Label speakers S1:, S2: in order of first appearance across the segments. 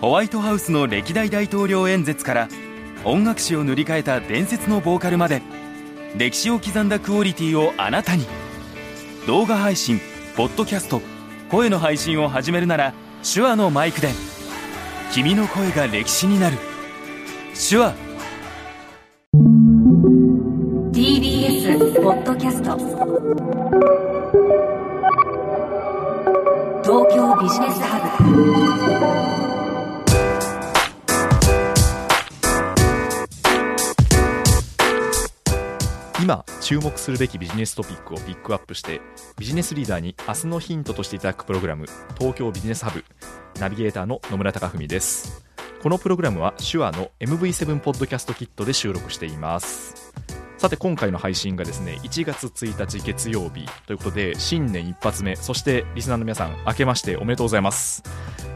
S1: ホワイトハウスの歴代大統領演説から音楽史を塗り替えた伝説のボーカルまで歴史を刻んだクオリティをあなたに。動画配信ポッドキャスト声の配信を始めるなら手話のマイクで君の声が歴史になる。手話。
S2: TBS ポッドキャスト。東京ビジネスハブ。
S3: 今注目するべきビジネストピックをピックアップしてビジネスリーダーに明日のヒントとしていただくプログラム東京ビジネスハブナビゲーターの野村貴文です。このプログラムは手話の MV7 ポッドキャストキットで収録しています。さて今回の配信がですね1月1日月曜日ということで新年一発目そしてリスナーの皆さん明けましておめでとうございます、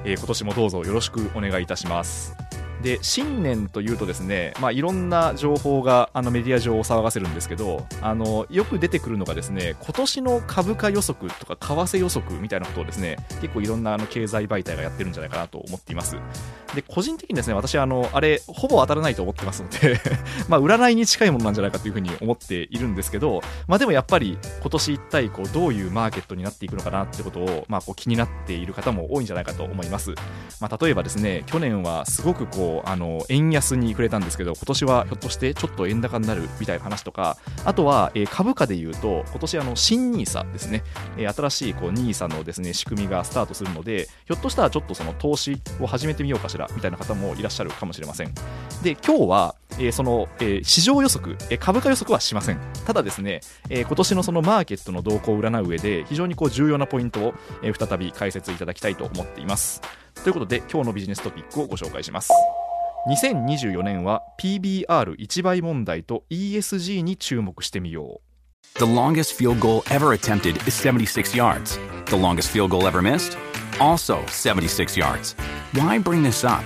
S3: えー、今年もどうぞよろしくお願いいたします。で新年というとですね、まあ、いろんな情報があのメディア上を騒がせるんですけどあのよく出てくるのがですね今年の株価予測とか為替予測みたいなことをですね結構いろんなあの経済媒体がやってるんじゃないかなと思っています。で個人的にですね私あのあれほぼ当たらないと思ってますので まあ占いに近いものなんじゃないかというふうに思っているんですけど、まあ、でもやっぱり今年一体こうどういうマーケットになっていくのかなってことを、まあ、こう気になっている方も多いんじゃないかと思います、まあ、例えばですね去年はすごくこうあの円安に触れたんですけど今年はひょっとしてちょっと円高になるみたいな話とかあとは、えー、株価でいうと今年あの新 NISA ですね、えー、新しいこう NISA のですね仕組みがスタートするのでひょっとしたらちょっとその投資を始めてみようかしらみたいな方もいらっしゃるかもしれません。で今日は、えー、その、えー、市場予測、えー、株価予測はしません。ただですね、えー、今年のそのマーケットの動向を占う上で非常にこう重要なポイントを、えー、再び解説いただきたいと思っています。ということで今日のビジネストピックをご紹介します。2024年は PBR1 倍問題と ESG に注目してみよう
S4: The longest field goal ever attempted is 76 yards. The longest field goal ever missed? Also 76 yards. Why bring this up?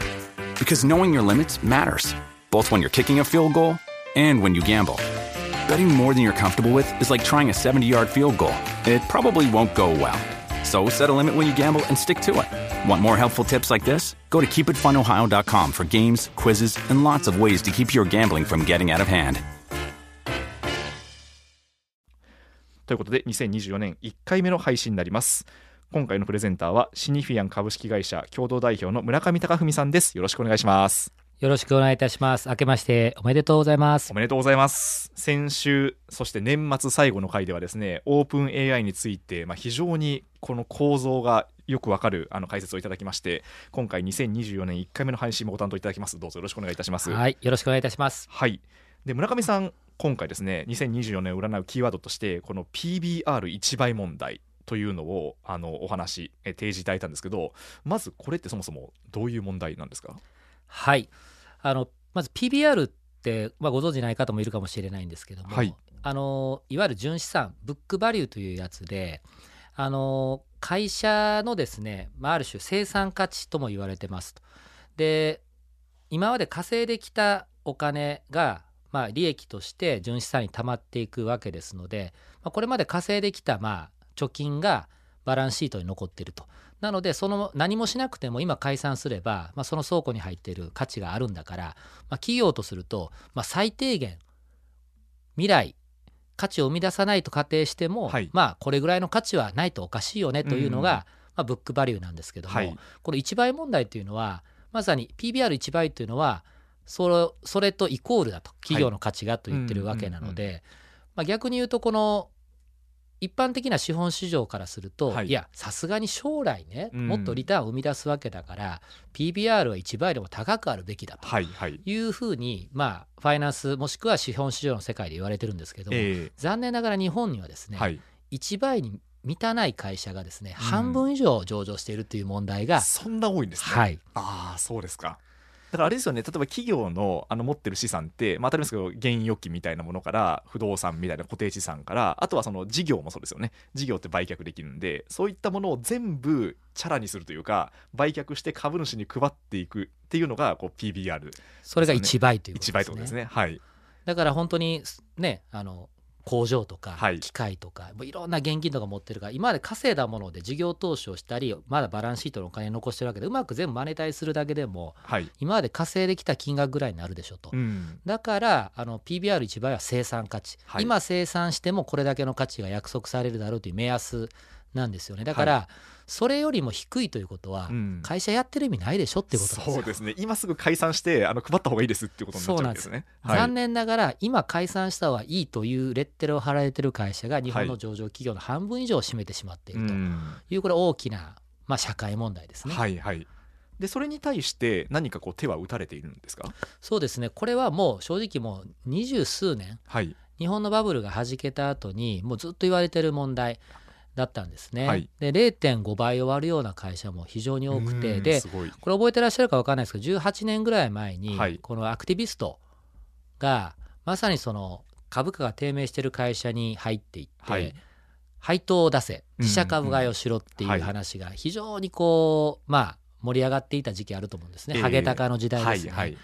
S4: Because knowing your limits matters, both when you're kicking a field goal and when you gamble. Betting more than you're comfortable with is like trying a 70 yard field goal. It probably won't go well. So set a limit when you gamble and stick to it. Want more helpful tips like this? Go to keepitfunohio.com for games, quizzes, and lots of ways to keep your gambling from getting out of hand.
S3: ということで2024年1回目の配信になります今回のプレゼンターはシニフィアン株式会社共同代表の村上隆文さんですよろしくお願いします
S5: よろしくお願いいたします。明けましておめでとうございます。
S3: おめでとうございます。先週、そして年末最後の回ではですね、オープン AI について、まあ、非常にこの構造がよくわかるあの解説をいただきまして、今回2024年1回目の配信もご担当いただきます。どうぞよろしくお願いいたします。
S5: はい、よろしくお願いいたします。
S3: はい。で村上さん今回ですね2024年を占うキーワードとしてこの PBR1 倍問題というのをあのお話え提示いただいたんですけどまずこれってそもそもどういう問題なんですか？
S5: はいあのまず PBR って、まあ、ご存じない方もいるかもしれないんですけども、はい、あのいわゆる純資産ブックバリューというやつであの会社のですね、まあ、ある種生産価値とも言われてますと。で今まで稼いできたお金がまあ、利益として純資産に溜まっていくわけですので、まあ、これまで稼いできたまあ貯金がバランスシートに残っていると。なのでその何もしなくても今解散すれば、まあ、その倉庫に入っている価値があるんだから、まあ、企業とすると、まあ、最低限未来価値を生み出さないと仮定しても、はい、まあこれぐらいの価値はないとおかしいよねというのが、うん、まあ、ブックバリューなんですけども、はい、この1倍問題というのはまさに PBR1 倍というのはそれそれとイコールだと。企業の価値がと言ってるわけなので、まあ、逆に言うとこの一般的な資本市場からすると、はい、いやさすがに将来ね、もっとリターンを生み出すわけだから PBR は1倍でも高くあるべきだというふうに、まあ、ファイナンスもしくは資本市場の世界で言われてるんですけども、えー、残念ながら日本にはですね、はい、1倍に満たない会社がですね、半分以上上場しているという問題が
S3: そんな多いんですね。はい、ああそうですかだからあれですよね。例えば企業のあの持ってる資産って、まあ、当たりますけど現預金みたいなものから不動産みたいな固定資産からあとはその事業もそうですよね。事業って売却できるんでそういったものを全部チャラにするというか売却して株主に配っていくっていうのがこう PBR、ね、
S5: それが1倍ということですね。
S3: 1倍ということですね。はい。
S5: だから本当にねあの工場とか
S3: はい。
S5: 機械とか、もういろんな現金とか持ってるから今まで稼いだもので事業投資をしたりまだバランスシートのお金残してるわけでうまく全部マネタイズするだけでも
S3: はい。
S5: 今まで稼いできた金額ぐらいになるでしょと。
S3: うん。
S5: だからあの PBR1 倍は生産価値、
S3: はい。
S5: 今生産してもこれだけの価値が約束されるだろうという目安なんですよね。だから、それよりも低いということは、
S3: うん。
S5: 会社やってる意味ないでしょっていうことなんですよ。
S3: そうですね。今すぐ解散してあの配った方がいいですっていうことになっちゃうんです。ね。はい。
S5: 残念ながら今解散した方がいいというレッテルを貼られてる会社が日本の上場企業の半分以上を占めてしまっていると
S3: うん。
S5: いうこれ大きな、まあ、社会問題ですね。
S3: はいはい。でそれに対して何かこう手は打たれているんですか？
S5: そうですね。これはもう正直もう二十数年
S3: はい。
S5: 日本のバブルが弾けた後にもうずっと言われてる問題だったんですね。
S3: はい。
S5: で0.5倍を割るような会社も非常に多くて。
S3: うん
S5: でこれ覚えてらっしゃるか分かんないですけど18年ぐらい前に
S3: はい。
S5: このアクティビストがまさにその株価が低迷してる会社に入っていって、
S3: はい。
S5: 配当を出せ
S3: うん
S5: 自社株買いをしろっていう
S3: はい。
S5: 話が非常にこうまあ盛り上がっていた時期あると思うんですね、
S3: ええ
S5: ハゲタカの時代ですね、
S3: はいはい。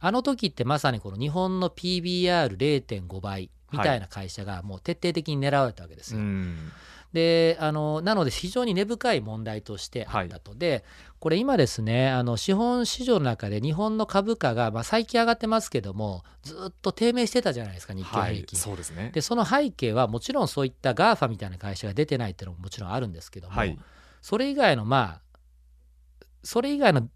S5: あの時ってまさにこの日本の PBR0.5 倍みたいな会社がもう徹底的に狙われたわけですよ。
S3: うん
S5: であのなので非常に根深い問題としてあったと、でこれ今ですねあの資本市場の中で日本の株価が、まあ、最近上がってますけどもずっと低迷してたじゃないですか日経
S3: はい
S5: 平均。
S3: そうですね。
S5: でその背景はもちろんそういった GAFA みたいな会社が出てないっていうのももちろんあるんですけども、
S3: はい。
S5: それ以外のまあそれ以外の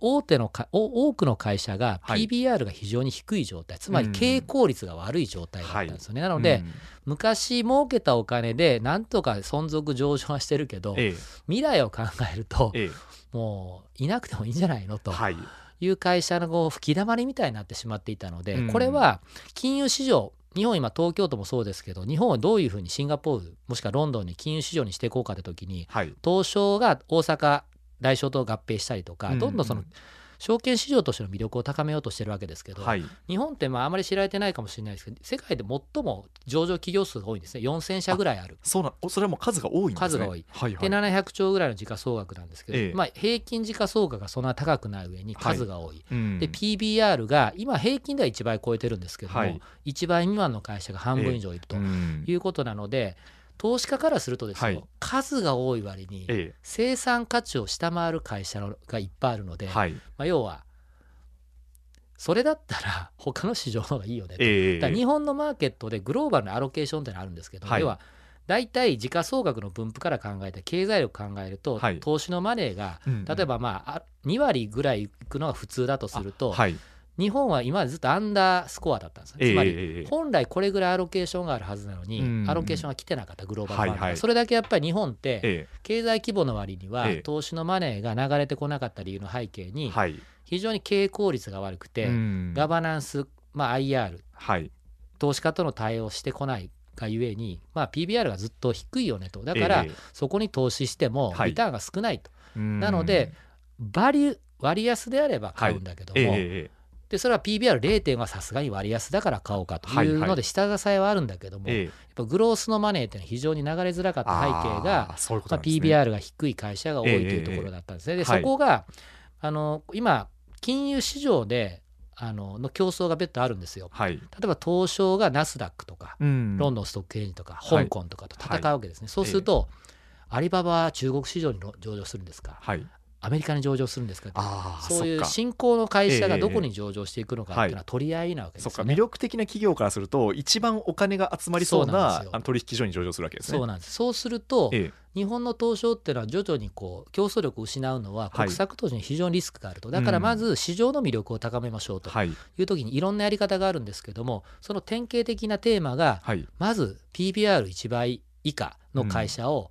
S5: 大手の多くの会社が
S3: はい。
S5: PBR が非常に低い状態、つまり
S3: うん
S5: 経営率が悪い状態だったんですよね、なので、
S3: うん。
S5: 昔儲けたお金でなんとか存続上場はしてるけど、
S3: え
S5: 未来を考えると
S3: ええ。
S5: もういなくてもいいんじゃないのと
S3: えはい。
S5: いう会社のこう吹き溜まりみたいになってしまっていたので、
S3: うん。
S5: これは金融市場日本今東京都もそうですけど日本はどういうふうにシンガポールもしくはロンドンに金融市場にしていこうかって時に
S3: はい。
S5: 東証が大阪大商と合併したりとか、
S3: うん
S5: どんどんその証券市場としての魅力を高めようとしてるわけですけど、
S3: はい。
S5: 日本ってまああまり知られてないかもしれないですけど世界で最も上場企業数が多いんですね。4000社ぐらいある。
S3: そうなおそれはもう数が多いんですね。
S5: 数が多い。
S3: はいはい。
S5: で700兆ぐらいの時価総額なんですけど、
S3: ええ。
S5: まあ、平均時価総額がそんな高くない上に数が多い、
S3: うん。
S5: で PBR が今平均では1倍超えてるんですけども、
S3: はい。
S5: 1倍未満の会社が半分以上いると
S3: うん。
S5: いうことなので、投資家からするとですよ、
S3: はい。
S5: 数が多い割に
S3: え
S5: 生産価値を下回る会社のがいっぱいあるので、
S3: えはい。
S5: まあ、要はそれだったら 他の市場の方がいいよねと。
S3: ええ
S5: だから日本のマーケットでグローバルなアロケーションってのあるんですけど、
S3: はい。
S5: 要は大体時価総額の分布から考えて経済力考えると、
S3: はい。
S5: 投資のマネーが
S3: うん
S5: 例えばまああ2割ぐらいいくのが普通だとすると、
S3: はい
S5: 日本は今までずっとアンダースコアだったんですつまり
S3: ええ
S5: 本来これぐらいアロケーションがあるはずなのに、
S3: うん
S5: アロケーションが来てなかったグローバルマーケット、
S3: はいはい。
S5: それだけやっぱり日本って
S3: え
S5: 経済規模の割には
S3: ええ。
S5: 投資のマネーが流れてこなかった理由の背景
S3: え
S5: に
S3: はい。
S5: 非常に経営効率が悪くて、
S3: うん。
S5: ガバナンス、まあ、IR
S3: はい。
S5: 投資家との対応をしてこないがゆえに、まあ、PBR がずっと低いよねと。だから、
S3: ええ。
S5: そこに投資しても
S3: はい。
S5: リターンが少ないと、
S3: うん。
S5: なのでバリュ割安であれば買うんだけども、
S3: え
S5: でそれは PBR0 はさすがに割安だから買おうかというの
S3: はいはい。
S5: で下支えはあるんだけども、やっ
S3: ええ
S5: ぱグロースのマネーっていうのは非常に流れづらかった背景がまあ、PBR が低い会社が多いというところだったんですね。で
S3: はい
S5: そこがあの今金融市場であのの競争が別途あるんですよ。
S3: はい。
S5: 例えば東証がナスダックとか、
S3: うん。
S5: ロンドンストックエンジンとか
S3: はい。
S5: 香港とかと戦うわけですね。そうすると、アリババは中国市場に上場するんですか。
S3: はい
S5: アメリカに上場するんですか
S3: ああ
S5: そういう新興の会社が
S3: ええ
S5: どこに上場していくのかっていうのは取り合いなわけですよね。
S3: 魅力的な企業からすると一番お金が集まりそう
S5: な
S3: 取引所に上場するわけですね。
S5: そうなんです。そうすると、
S3: え
S5: 日本の東証っていうのは徐々にこう競争力を失うのは
S3: はい。
S5: 国策投資に非常にリスクがあると、だからまず市場の魅力を高めましょうと。
S3: えはい。
S5: いう時にいろんなやり方があるんですけどもその典型的なテーマが
S3: はい。
S5: まず PBR1 倍以下の会社を、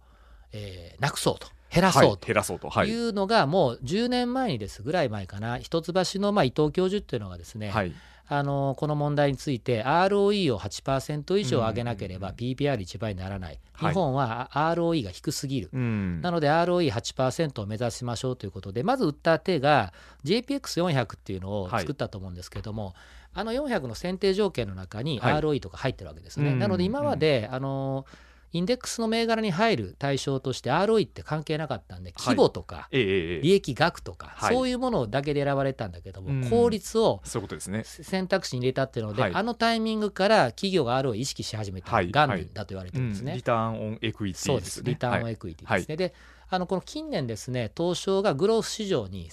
S5: えーなくそうと減ら
S3: はい
S5: そうと。
S3: 減らそうと。はい。
S5: いうのがもう10年前にですぐらい前かな。一橋のまあ伊藤教授っていうのがですね、
S3: はい。
S5: あのこの問題について ROE を8%以上上げなければ
S3: うん
S5: PBR1 倍にならない、
S3: はい。
S5: 日本は ROE が低すぎる、
S3: うん。
S5: なので ROE8% を目指しましょうということでまず打った手が JPX400 っていうのを作ったと思うんですけども、あの400の選定条件の中に
S3: はい。
S5: ROE とか入ってるわけですね、
S3: うん。
S5: なので今まであのインデックスの銘柄に入る対象として ROE って関係なかったんで規模とか、利益額とか、
S3: はい。
S5: そういうものだけで選ばれたんだけども、
S3: うん。
S5: 効率を
S3: そういうことですね。
S5: 選択肢に入れたっていうので、
S3: はい。
S5: あのタイミングから企業が ROE を意識し始めた
S3: はい。
S5: 元年だと言われて
S3: う
S5: るんですね。
S3: ん。 return
S5: on equity です、
S3: ね。
S5: return on equity ですね。であのこの近年ですね東証がグロース市場に。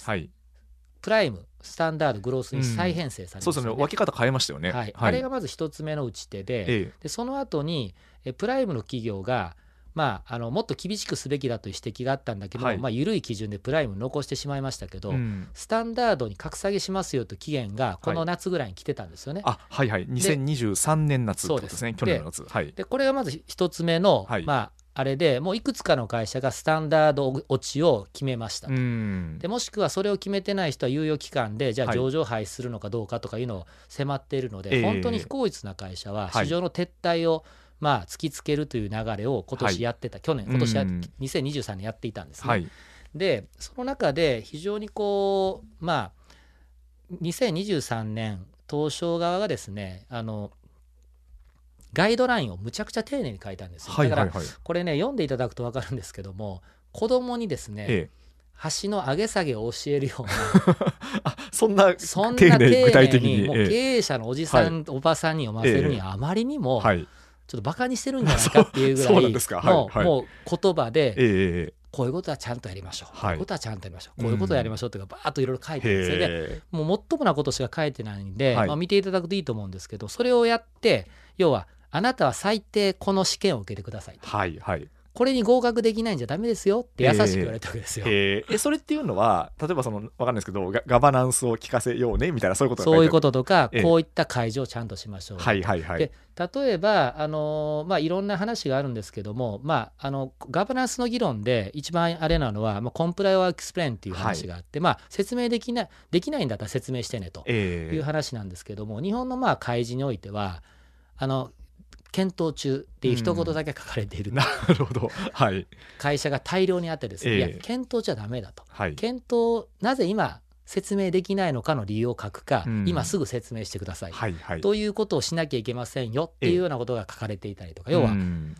S5: プライムスタンダードグロースに再編成されました
S3: そうですね。分け方変えましたよね。
S5: はい。あれがまず一つ目の打ち手で,、
S3: え
S5: でその後にえプライムの企業がまあ、あのもっと厳しくすべきだという指摘があったんだけど、
S3: はい
S5: まあ、緩い基準でプライム残してしまいましたけど、
S3: えうん
S5: スタンダードに格下げしますよという期限がこの夏ぐらいに来てたんですよね。
S3: あはいはい。2023年夏。
S5: そうです
S3: 去年の夏。はい。
S5: でこれがまず一つ目の、
S3: はい
S5: まあ、あれでもういくつかの会社がスタンダード落ちを決めましたでもしくはそれを決めてない人は猶予期間でじゃあ
S3: はい
S5: 上場廃止するのかどうかとかいうのを迫っているので、
S3: ええ
S5: 本当に不効率な会社は
S3: はい
S5: 市場の撤退をまあ突きつけるという流れを今年やってた、去年今年や
S3: うん
S5: 2023年やっていたんですね。
S3: はい。
S5: でその中で非常にこうまあ2023年東証側がですねあのガイドラインをむちゃくちゃ丁寧に書いたんですよ。だから
S3: はいはいはい。
S5: これね読んでいただくと分かるんですけども子供にですね、
S3: ええ。
S5: 橋の上げ下げを教えるような
S3: あそんな
S5: そんな
S3: 丁寧
S5: 丁
S3: 具体的
S5: 寧にもう経営者のおじさん、おばさんに読ませるにはあまりにも
S3: はい。
S5: ちょっとバカにしてるんじゃないかっていうぐらいの
S3: はい
S5: もう言葉でこういうことはちゃんとやりましょう、
S3: はい。
S5: こういうことはちゃんとやりましょう。こういうことをやりましょうっていうかバーッといろいろ書いてるんですよ。で
S3: へえ。
S5: もうもっともなことしか書いてないんで、
S3: はい。
S5: まあ、見ていただくといいと思うんですけどそれをやって要はあなたは最低この試験を受けてくださいと。
S3: はいはい。
S5: これに合格できないんじゃダメですよって優しく言われたわけですよ。
S3: えー。えそれっていうのは例えばそのわかんないですけどガガバナンスを聞かせようねみたいなそういうこと
S5: そういうこととか、
S3: ええ。
S5: こういった解除をちゃんとしましょう。
S3: はいはいはい。
S5: で例えば、あのまあ、いろんな話があるんですけども、まあ、あのガバナンスの議論で一番あれなのは、まあ、コンプライアエクスプレインっていう話があって、まあ、説明できないできないんだったら説明してねと
S3: えー
S5: いう話なんですけども、日本のまあ開示においてはあの検討中っていう一言だけ書かれている、
S3: なるほど。はい。
S5: 会社が大量にあってですね、
S3: ええ。
S5: いや検討じゃダメだと。
S3: はい。
S5: 検討なぜ今説明できないのかの理由を書くか、
S3: うん。
S5: 今すぐ説明してください、
S3: はいはい。
S5: ということをしなきゃいけませんよっていうようなことが書かれていたりとか、要は
S3: うん。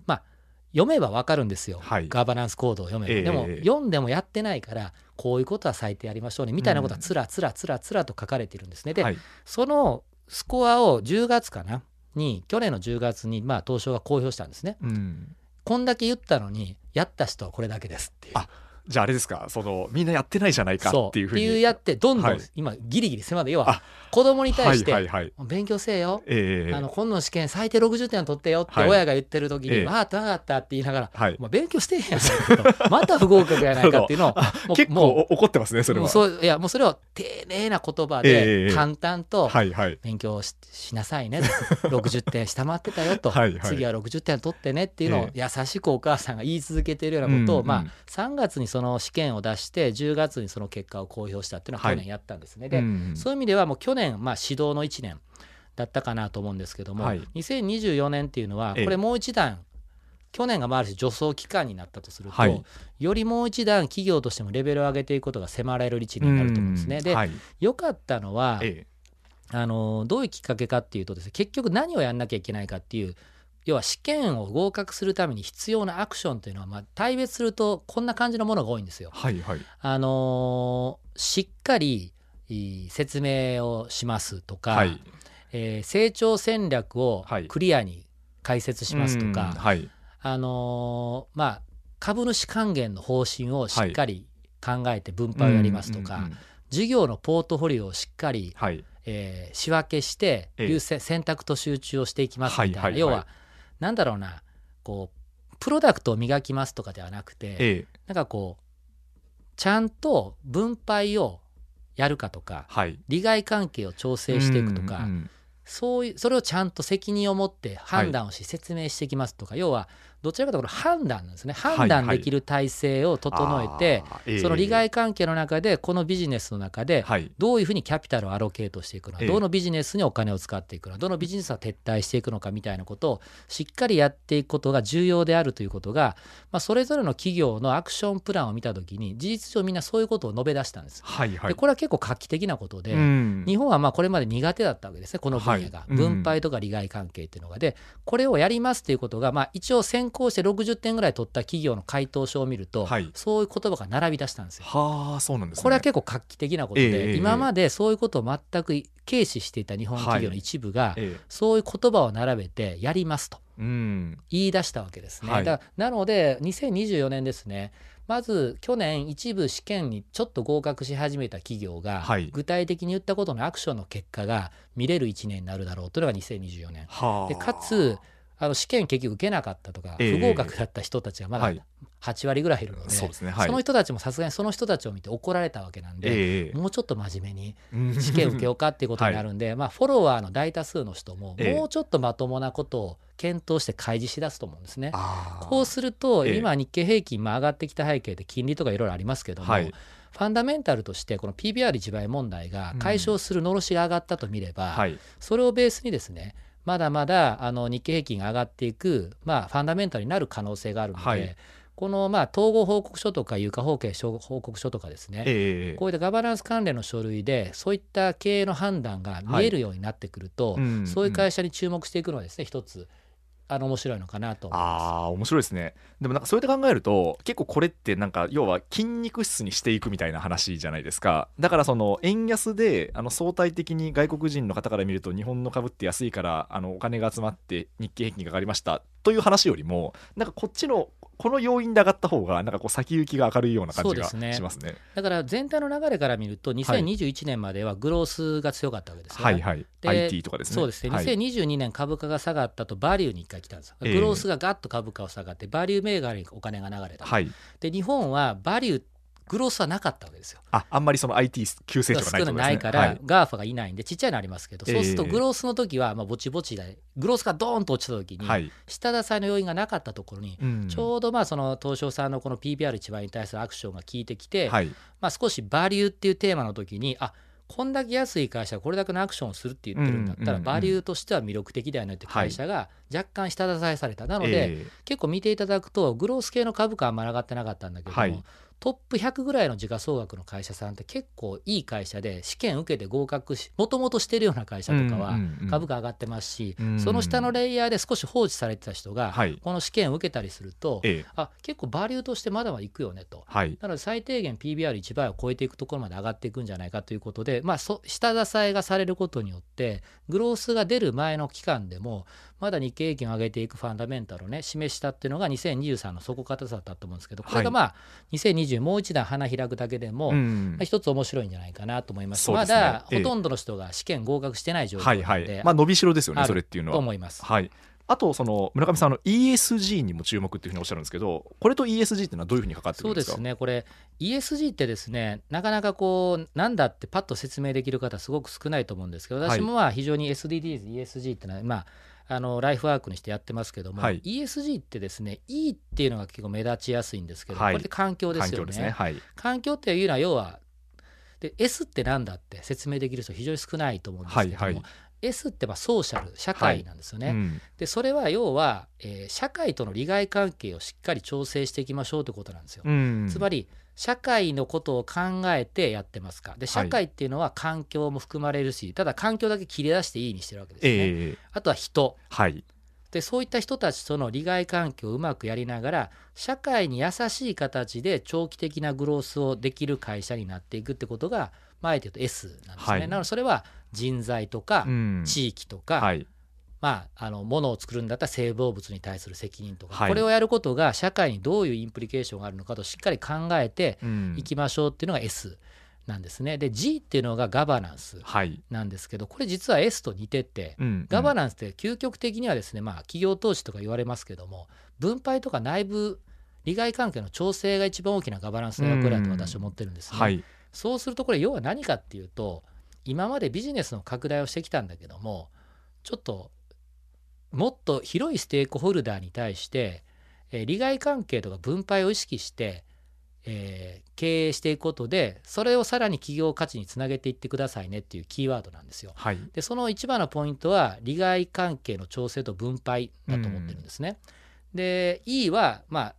S5: 読めばわかるんですよ、
S3: はい。
S5: ガバナンスコードを読めば、
S3: ええ。
S5: でも
S3: ええ
S5: 読んでもやってないからこういうことは最低やりましょうねみたいなことはつらつらつらつらと書かれているんですね。で、
S3: はい。
S5: そのスコアを10月かなに去年の10月にまあ東証が公表したんですね。
S3: うん。
S5: こんだけ言ったのにやった人はこれだけですっていう。
S3: あじゃああれですかそのみんなやってないじゃないかっていうふうに。
S5: っていうやってどんどん、
S3: はい。
S5: 今ギリギリ迫る。要は
S3: あ
S5: 子供に対して、
S3: はいはいはい。
S5: 勉強せえよ、
S3: ええ
S5: あの今度の試験最低60点取ってよって
S3: はい。
S5: 親が言ってる時に、
S3: ええ。
S5: わかったわかったって言いながら、
S3: はい。
S5: 勉強してへんやないかとまた不合格やないか っていうのをもう
S3: 結構怒ってますねそうれは。
S5: そういやもうそれを丁寧な言葉
S3: ええ
S5: で淡々と
S3: はいはい。
S5: 勉強ししなさいね。と60点下回ってたよと。
S3: はいはい。
S5: 次は60点取ってねっていうのを
S3: え
S5: 優しくお母さんが言い続けているようなことを、
S3: うんうん。
S5: まあ、3月にその試験を出して10月にその結果を公表したっていうのは去年やったんですね。で
S3: うん
S5: そういう意味ではもう去年、まあ、指導の1年だったかなと思うんですけども、
S3: はい。
S5: 2024年っていうのは
S3: ええ。
S5: これもう一段去年がまあある種助走期間になったとすると、
S3: はい。
S5: よりもう一段企業としてもレベルを上げていくことが迫られる1年になると思うんですね。で、
S3: うん。はい。
S5: 良かったのは、
S3: え。
S5: あのどういうきっかけかっていうとですね結局何をやんなきゃいけないかっていう要は試験を合格するために必要なアクションというのは、まあ、大別するとこんな感じのものが多いんですよ。
S3: えはいはい。
S5: あのーしっかりいい説明をしますとか、
S3: はい。
S5: えー成長戦略を
S3: はい。
S5: クリアに解説しますと
S3: うん
S5: か、
S3: はい。
S5: あのーまあ、株主還元の方針をしっかり考えて分配をやりますとか、
S3: うんうんうん
S5: 事業のポートフォリオをしっかり
S3: はい
S5: えー仕分けして
S3: ええ
S5: 優先選択と集中をしていきますみたいな、
S3: はいはいはい
S5: 要はなんだろうなこうプロダクトを磨きますとかではなくて、
S3: ええ。
S5: なんかこうちゃんと分配をやるかとか
S3: はい。
S5: 利害関係を調整していくとか、
S3: うんうん
S5: そういうそれをちゃんと責任を持って判断をし、説明していきますとか要はどちらかというと判断なんですね。判断できる体制を整えて、
S3: あーええ
S5: その利害関係の中でこのビジネスの中で
S3: はい。
S5: どういうふうにキャピタルをアロケートしていくのか、
S3: ええ。
S5: どのビジネスにお金を使っていくのかどのビジネスは撤退していくのかみたいなことをしっかりやっていくことが重要であるということが、まあ、それぞれの企業のアクションプランを見たときに事実上みんなそういうことを述べ出したんです。
S3: はいはい。
S5: でこれは結構画期的なことで、
S3: うん。
S5: 日本はまあこれまで苦手だったわけですねこの分野が、
S3: はい。うん。
S5: 分配とか利害関係っていうのが。でこれをやりますっていうことが、まあ、一応先行して60点ぐらい取った企業の回答書を見ると、
S3: はい。
S5: そういう言葉が並び出したんですよ。
S3: はあそうなんですね。
S5: これは結構画期的なことで、
S3: ええ
S5: 今までそういうことを全く軽視していた日本企業の一部が、
S3: ええ。
S5: そういう言葉を並べてやりますと
S3: うん。
S5: 言い出したわけですね。
S3: はい。
S5: だなので2024年ですねまず去年一部試験にちょっと合格し始めた企業が、
S3: はい。
S5: 具体的に言ったことのアクションの結果が見れる1年になるだろうというのが2024年。
S3: はあ。
S5: でかつあの試験結局受けなかったとか、
S3: ええ。
S5: 不合格だった人たちがまだ
S3: はい。
S5: 8割ぐらいいるので、
S3: そ
S5: の人たちもさすがにその人たちを見て怒られたわけなんで、
S3: ええ。
S5: もうちょっと真面目に
S3: うん。
S5: 試験受けようかっていうことになるんで、まあ、フォロワーの大多数の人も
S3: ええ
S5: もうちょっとまともなことを検討して開示し出すと思うんですね。こうすると、
S3: ええ。
S5: 今日経平均まあ上がってきた背景で金利とかいろいろありますけども、
S3: はい。
S5: ファンダメンタルとしてこの PBR1 倍問題が解消するのろしが上がったと見れば、
S3: はい。
S5: それをベースにですねまだまだあの日経平均が上がっていく、まあ、ファンダメンタルになる可能性があるので、
S3: はい。
S5: このまあ統合報告書とか有価法計報告書とかですね、
S3: ええ
S5: こういったガバナンス関連の書類でそういった経営の判断が見えるようになってくると、
S3: うん。
S5: そういう会社に注目していくのはですね一つあの面白いのかなと思います。
S3: ああ面白いですねでもなんかそうやって考えると結構これってなんか要は筋肉質にしていくみたいな話じゃないですかだからその円安であの相対的に外国人の方から見ると日本の株って安いからあのお金が集まって日経平均が上がりましたという話よりもなんかこっちのこの要因で上がった方がなんかこう先行きが明るいような感じがしますね。
S5: だから全体の流れから見ると2021年まではグロースが強かったわけですよね。
S3: はいはい。
S5: で
S3: IT とかですね。
S5: そうですね、
S3: はい。
S5: 2022年株価が下がったとバリューに1回来たんですよ、
S3: ええ
S5: グロースがガッと株価を下がってバリュー銘柄にお金が流れた、
S3: はい。
S5: で日本はバリューグロースはなかったわけですよ。
S3: ああんまりその IT 急成長がないね。
S5: ないから、
S3: はい。
S5: GAFA がいないんでちっちゃいのありますけど、そうすると
S3: ええ
S5: グロースの時はまあぼちぼちでグロースがドーンと落ちた時に、
S3: はい。
S5: 下支えの要因がなかったところに、
S3: うん。
S5: ちょうどまあその東証さんのこの PBR1 倍に対するアクションが効いてきて、
S3: はい。
S5: まあ、少しバリューっていうテーマの時にあこんだけ安い会社がこれだけのアクションをするって言ってるんだったら、バリューとしては魅力的だよねって会社が若干下支えされた、なので、
S3: え
S5: 結構見ていただくとグロース系の株価はあんまり上がってなかったんだけども、
S3: はい
S5: トップ100ぐらいの時価総額の会社さんって結構いい会社で試験受けて合格しもともとしてるような会社とかは
S3: うんうんうん
S5: 株価上がってますし、
S3: うん
S5: その下のレイヤーで少し放置されてた人が、
S3: はい。
S5: この試験を受けたりすると、
S3: ええ。
S5: あ結構バリューとしてまだまだいくよねと。
S3: はい。
S5: なので最低限 PBR1 倍を超えていくところまで上がっていくんじゃないかということで、まあ、そ下支えがされることによってグロースが出る前の期間でもまだ日経平均を上げていくファンダメンタルをね示したっていうのが2023の底堅さだったと思うんですけどこれがまあ2020もう一段花開くだけでも、
S3: うん。
S5: まあ一つ面白いんじゃないかなと思います。
S3: そうですね。
S5: まだ
S3: ええ。
S5: ほとんどの人が試験合格してない状況
S3: は
S5: ない
S3: はい。まあ伸びしろですよねそれっていうの
S5: と
S3: は
S5: 思います。
S3: はい。あとその村上さんあの ESG にも注目っていうふうにおっしゃるんですけどこれと ESG っていうのはどういうふうに関わってるんですか？
S5: すね。これ ESG ってですねなかなかこうなんだってパッと説明できる方すごく少ないと思うんですけど
S3: はい。
S5: 私もまあ非常に SDGs、ESG ってのはまああのライフワークにしてやってますけども、
S3: はい。
S5: ESG ってですね E っていうのが結構目立ちやすいんですけど、
S3: はい。
S5: これって環境ですよね。
S3: 環境ね。はい。
S5: 環境っていうのは要はで S ってなんだって説明できる人非常に少ないと思うんですけども、
S3: はいはい
S5: S ってまあソーシャル社会なんですよね、
S3: うん。
S5: でそれは要は、えー社会との利害関係をしっかり調整していきましょうということなんですよ。
S3: うん。
S5: つまり社会のことを考えてやってますか。で社会っていうのは環境も含まれるし、ただ環境だけ切り出していいにしてるわけですよね。
S3: ええ。
S5: あとは人。
S3: はい。
S5: でそういった人たちとの利害関係をうまくやりながら社会に優しい形で長期的なグロースをできる会社になっていくってことがまああえて言うと S なんですね。
S3: はい。
S5: なのでそれは人材とか
S3: うん。
S5: 地域とか、
S3: はい。
S5: まあ、あの物を作るんだったら生動物に対する責任とか、
S3: はい。
S5: これをやることが社会にどういうインプリケーションがあるのかとしっかり考えて
S3: うん。
S5: いきましょうっていうのが S なんですね。で G っていうのがガバナンス
S3: はい。
S5: なんですけどこれ実は S と似てて、
S3: うん
S5: ガバナンスって究極的にはですね、まあ、企業投資とか言われますけども分配とか内部利害関係の調整が一番大きなガバナンスの役割だと私は思ってるんですね。
S3: はい。
S5: そうするとこれ要は何かっていうと今までビジネスの拡大をしてきたんだけどもちょっともっと広いステークホルダーに対して、えー利害関係とか分配を意識して、えー経営していくことでそれをさらに企業価値につなげていってくださいねっていうキーワードなんですよ。
S3: はい
S5: でその一番のポイントは利害関係の調整と分配だと思ってるんですね。で E はまあ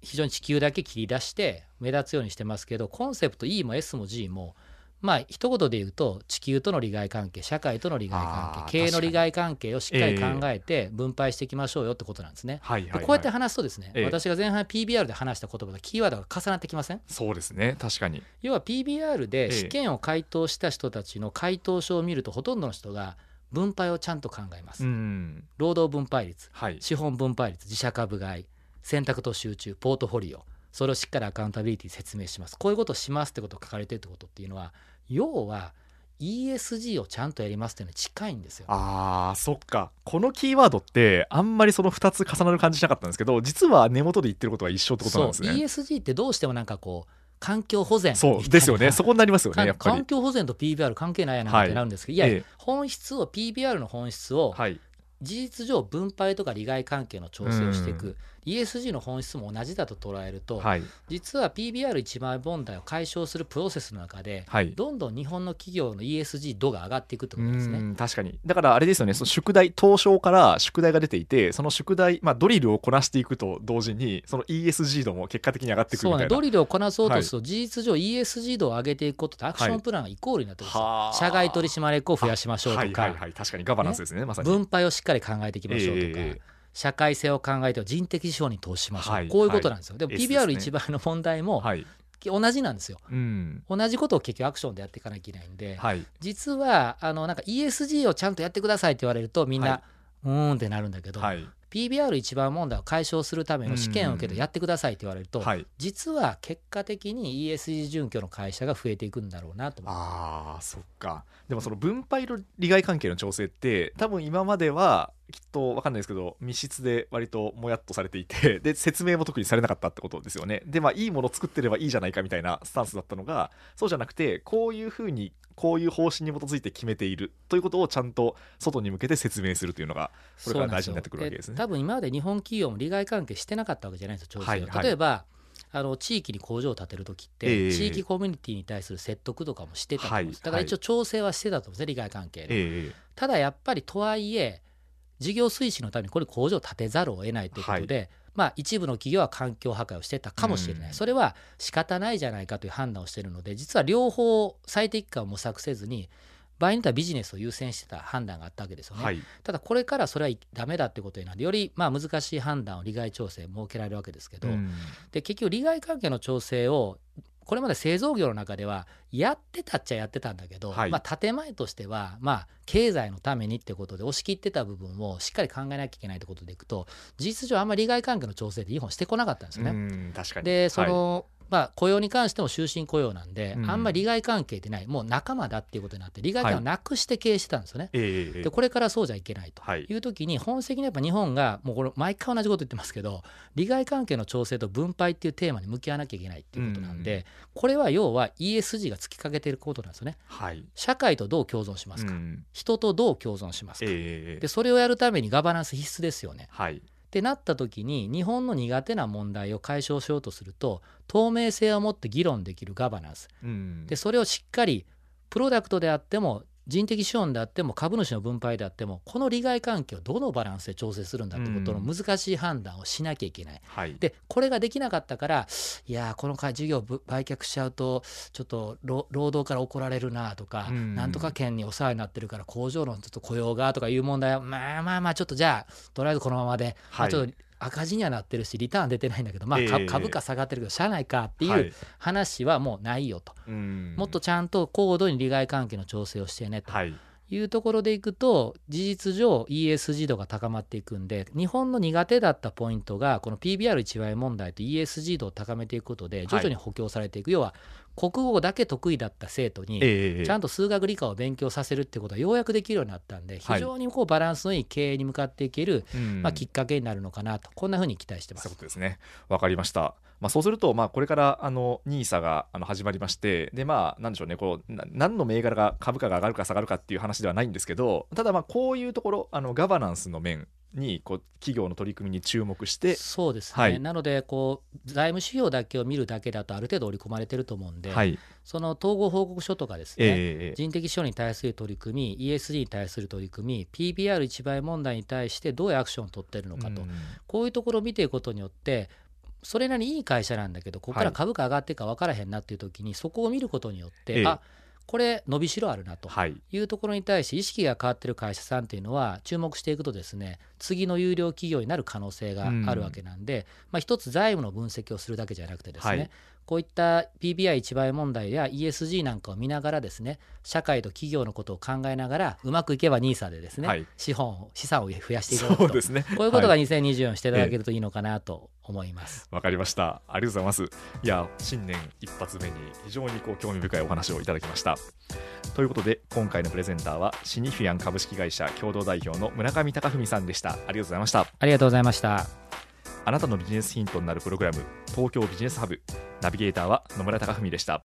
S5: 非常に地球だけ切り出して目立つようにしてますけどコンセプト E も S も G もまあ一言で言うと地球との利害関係社会との利害関係経営の利害関係をしっかり考
S3: 確
S5: えて分配していきましょうよってことなんですね。
S3: はいはい、はい、
S5: でこうやって話すとですね、
S3: ええ。
S5: 私が前半 PBR で話した言葉とキーワードが重なってきません
S3: そうですね。確かに。
S5: 要は PBR
S3: え
S5: で
S3: え
S5: 試験を回答した人たちの回答書を見るとほとんどの人が分配をちゃんと考えます。
S3: うん。
S5: 労働分配率
S3: はい。
S5: 資本分配率自社株買い選択と集中ポートフォリオそれをしっかりアカウンタビリティ説明します。こういうことをしますってことが書かれてるってことっていうのは要は ESG をちゃんとやりますっていうのに近いんですよ。
S3: あーそっか。このキーワードってあんまりその2つ重なる感じしなかったんですけど実は根元で言ってることは一緒ってことなんですね。
S5: ESG ってどうしてもなんかこう環境保全
S3: そうですよね。そこになりますよねやっぱり。
S5: 環境保全と PBR 関係ないやなってなるんですけど、い、や
S3: ええ。
S5: 本質を PBR の本質を
S3: はい。
S5: 事実上分配とか利害関係の調整をしていく、
S3: うん
S5: ESG の本質も同じだと捉えると、
S3: はい。
S5: 実は PBR 一番問題を解消するプロセスの中で、
S3: はい。
S5: どんどん日本の企業の ESG 度が上がっていくってことですね。
S3: うん確かに。だからあれですよねその宿題東証から宿題が出ていてその宿題、まあ、ドリルをこなしていくと同時にその ESG 度も結果的に上がってくるみたいな。
S5: ドリルをこなそうとすると、事実上 ESG 度を上げていくこととアクションプランがイコールになってるんですよ。
S3: はあ。
S5: 社外取締役を増やしましょうとか、
S3: はいはいはい。確かにガバナンスですねまさに。
S5: 分配をしっかり考えていきましょうとか、
S3: ええ
S5: 社会性を考えて人的資本に投資しましょう、
S3: はい
S5: こういうことなんですよ。でも PBR
S3: ね。
S5: 一番の問題も
S3: はい。
S5: 同じなんですよ。
S3: うん。
S5: 同じことを結局アクションでやっていかなきゃいけないんで、
S3: はい。
S5: 実はあのなんか ESG をちゃんとやってくださいって言われるとみんな、
S3: はい。う
S5: ーんってなるんだけど、
S3: はい。
S5: PBR 一番問題を解消するための試験を受けてやってくださいって言われると、
S3: はい。
S5: 実は結果的に ESG 準拠の会社が増えていくんだろうなと
S3: あーそっか。でもその分配の利害関係の調整って多分今まではきっと分かんないですけど密室で割ともやっとされていてで説明も特にされなかったってことですよねでまあいいもの作ってればいいじゃないかみたいなスタンスだったのがそうじゃなくてこういうふうにこういう方針に基づいて決めているということをちゃんと外に向けて説明するというのがこれから大事になってくるわけですね。
S5: 多分今まで日本企業も利害関係してなかったわけじゃないんですよ、調整を。
S3: はいはい
S5: 例えばあの地域に工場を建てるときって、
S3: ええ
S5: 地域コミュニティに対する説得とかもしてたと思うんです、
S3: はい
S5: だから一応調整はしてたと思うんですね、利害関係で。
S3: ええ
S5: ただやっぱりとはいえ事業推進のためにこれ工場を建てざるを得ないということで、まあ、一部の企業は環境破壊をしてたかもしれない、
S3: うん。
S5: それは仕方ないじゃないかという判断をしているので実は両方最適化を模索せずに場合によってはビジネスを優先してた判断があったわけですよね。
S3: はい。
S5: ただこれからそれはダメだってことになる。よりまあ難しい判断を利害調整設けられるわけですけど、
S3: うん。
S5: で結局利害関係の調整をこれまで製造業の中ではやってたっちゃやってたんだけど、
S3: はい。
S5: まあ建前としてはまあ経済のためにってことで押し切ってた部分をしっかり考えなきゃいけないってことでいくと事実上あんまり利害関係の調整って日本してこなかったんですよね。
S3: うん確かに。
S5: でそ
S3: はい。
S5: の、まあ、雇用に関しても終身雇用なんで、
S3: うん。
S5: あんまり利害関係ってない。もう仲間だっていうことになって利害関係をなくして経営してたんですよね。でこれからそうじゃいけないと。
S3: はい。
S5: いう時に本質的にやっぱ日本がもうこれ毎回同じこと言ってますけど利害関係の調整と分配っていうテーマに向き合わなきゃいけないっていうことなんで、これは要は ESG が突きかけていることなんですよね。
S3: はい。
S5: 社会とどう共存しますか、
S3: うん。
S5: 人とどう共存しますか、
S3: ええ。
S5: でそれをやるためにガバナンス必須ですよね。
S3: はい
S5: ってなった時に日本の苦手な問題を解消しようとすると透明性を持って議論できるガバナンス。
S3: うん。
S5: でそれをしっかりプロダクトであっても人的資本であっても株主の分配であってもこの利害関係をどのバランスで調整するんだってことの難しい判断をしなきゃいけない。
S3: はい。
S5: でこれができなかったからいやーこの会事業ぶ売却しちゃうとちょっと労労働から怒られるなとか、
S3: うん。
S5: なんとか県にお世話になってるから工場のちょっと雇用がとかいう問題はまあまあまあちょっとじゃあとりあえずこのままで、まあ、
S3: はい
S5: ちょっと赤字にはなってるしリターン出てないんだけど、まあ、
S3: ええ。
S5: 株株価下がってるけどしゃあないかって
S3: はい。いう
S5: 話はもうないよと。
S3: うん。
S5: もっとちゃんと高度に利害関係の調整をしてねと。
S3: はい
S5: いうところでいくと事実上 ESG 度が高まっていくんで日本の苦手だったポイントがこの PBR1 倍問題と ESG 度を高めていくことで徐々に補強されていく、要は国語だけ得意だった生徒に
S3: ええ
S5: ちゃんと数学理科を勉強させるってことはようやくできるようになったんで
S3: はい。
S5: 非常にこうバランスのいい経営に向かっていける、
S3: うん。
S5: まあ、きっかけになるのかなとこんなふうに期待してま
S3: すね。わかりました。まあ、そうすると、まあ、これからあの NISA があの始まりまして、で、まあ、なんでしょうね、こうな何の銘柄が株価が上がるか下がるかっていう話ではないんですけど、ただ、まあ、こういうところ、あのガバナンスの面にこう企業の取り組みに注目して、
S5: そうですね、
S3: はい。
S5: なのでこう財務指標だけを見るだけだとある程度織り込まれてると思うんで、
S3: はい、
S5: その統合報告書とかですね、
S3: ええ
S5: 人的資本に対する取り組み ESG に対する取り組み PBR1 倍問題に対してどういうアクションを取ってるのかと、
S3: うん。
S5: こういうところを見ていくことによってそれなりにいい会社なんだけどここから株価上がっていくか分からへんなっていう時にそこを見ることによって、
S3: ええ。
S5: あこれ伸びしろあるなというところに対して意識が変わってる会社さんっていうのは注目していくとですね次の有料企業になる可能性があるわけなんで、うん、まあ、一つ財務の分析をするだけじゃなくてですね、はい。こういった PBI 一倍問題や ESG なんかを見ながらですね社会と企業のことを考えながらうまくいけば NISA でですね、はい、資本資産を増やしていくと。です、ね、こういうことが2024していただけるといいのかなと思います。
S3: わ、はい、かりました。ありがとうございます。いや新年一発目に非常にこう興味深いお話をいただきました。ということで今回のプレゼンターはシニフィアン株式会社共同代表の村上隆文さんでしたありがとうございました。
S5: ありがとうございました。
S3: あなたのビジネスヒントになるプログラム東京ビジネスハブ。ナビゲーターは野村貴文でした